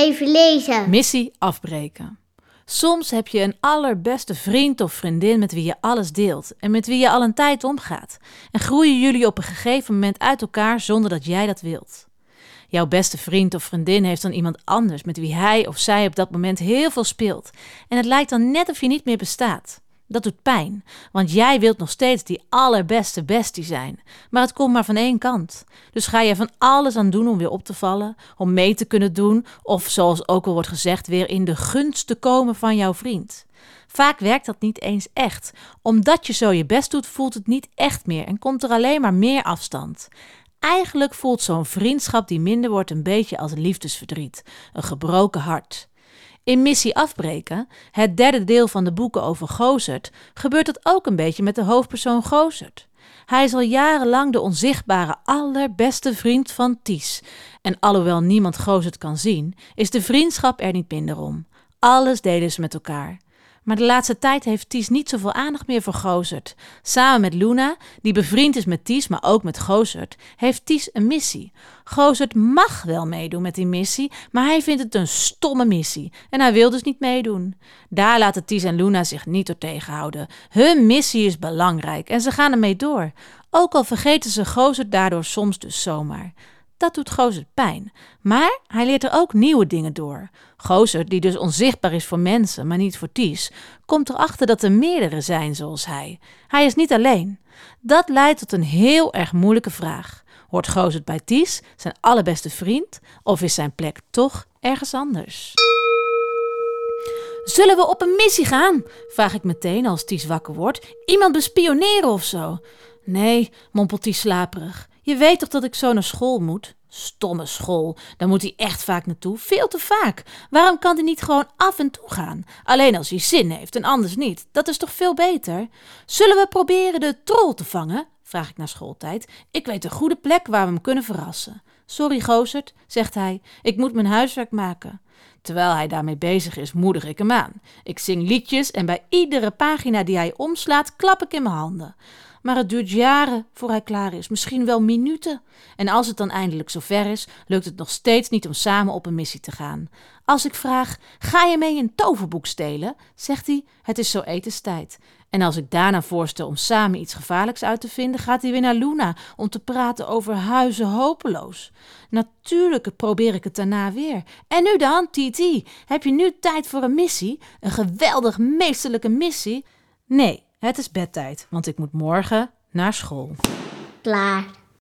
even lezen. Missie afbreken. Soms heb je een allerbeste vriend of vriendin met wie je alles deelt en met wie je al een tijd omgaat. En groeien jullie op een gegeven moment uit elkaar zonder dat jij dat wilt. Jouw beste vriend of vriendin heeft dan iemand anders met wie hij of zij op dat moment heel veel speelt. En het lijkt dan net of je niet meer bestaat. Dat doet pijn, want jij wilt nog steeds die allerbeste bestie zijn. Maar het komt maar van één kant. Dus ga je van alles aan doen om weer op te vallen, om mee te kunnen doen, of zoals ook al wordt gezegd, weer in de gunst te komen van jouw vriend. Vaak werkt dat niet eens echt. Omdat je zo je best doet, voelt het niet echt meer en komt er alleen maar meer afstand. Eigenlijk voelt zo'n vriendschap die minder wordt een beetje als liefdesverdriet, een gebroken hart. In Missie Afbreken, het derde deel van de boeken over Gozert, gebeurt dat ook een beetje met de hoofdpersoon Gozert. Hij is al jarenlang de onzichtbare allerbeste vriend van Ties. En alhoewel niemand Gozert kan zien, is de vriendschap er niet minder om. Alles deden ze met elkaar. Maar de laatste tijd heeft Ties niet zoveel aandacht meer voor Gozert. Samen met Luna, die bevriend is met Ties, maar ook met Gozert, heeft Ties een missie. Gozert mag wel meedoen met die missie, maar hij vindt het een stomme missie. En hij wil dus niet meedoen. Daar laten Ties en Luna zich niet door tegenhouden. Hun missie is belangrijk en ze gaan ermee door. Ook al vergeten ze Gozert daardoor soms dus zomaar. Dat doet Gozer pijn. Maar hij leert er ook nieuwe dingen door. Gozer, die dus onzichtbaar is voor mensen, maar niet voor Ties, komt erachter dat er meerdere zijn zoals hij. Hij is niet alleen. Dat leidt tot een heel erg moeilijke vraag. Hoort Gozer bij Ties, zijn allerbeste vriend, of is zijn plek toch ergens anders? Zullen we op een missie gaan? Vraag ik meteen als Ties wakker wordt. Iemand bespioneren of zo? Nee, mompelt Ties slaperig. Je weet toch dat ik zo naar school moet? Stomme school, daar moet hij echt vaak naartoe. Veel te vaak. Waarom kan hij niet gewoon af en toe gaan? Alleen als hij zin heeft en anders niet. Dat is toch veel beter? Zullen we proberen de troll te vangen? Vraag ik na schooltijd. Ik weet een goede plek waar we hem kunnen verrassen. Sorry, Gozert, zegt hij. Ik moet mijn huiswerk maken. Terwijl hij daarmee bezig is, moedig ik hem aan. Ik zing liedjes en bij iedere pagina die hij omslaat, klap ik in mijn handen. Maar het duurt jaren voor hij klaar is, misschien wel minuten. En als het dan eindelijk zover is, lukt het nog steeds niet om samen op een missie te gaan. Als ik vraag: ga je mee een toverboek stelen? zegt hij: het is zo etenstijd. En als ik daarna voorstel om samen iets gevaarlijks uit te vinden, gaat hij weer naar Luna om te praten over huizen hopeloos. Natuurlijk probeer ik het daarna weer. En nu dan, Titi, heb je nu tijd voor een missie? Een geweldig meesterlijke missie? Nee, het is bedtijd, want ik moet morgen naar school. Klaar.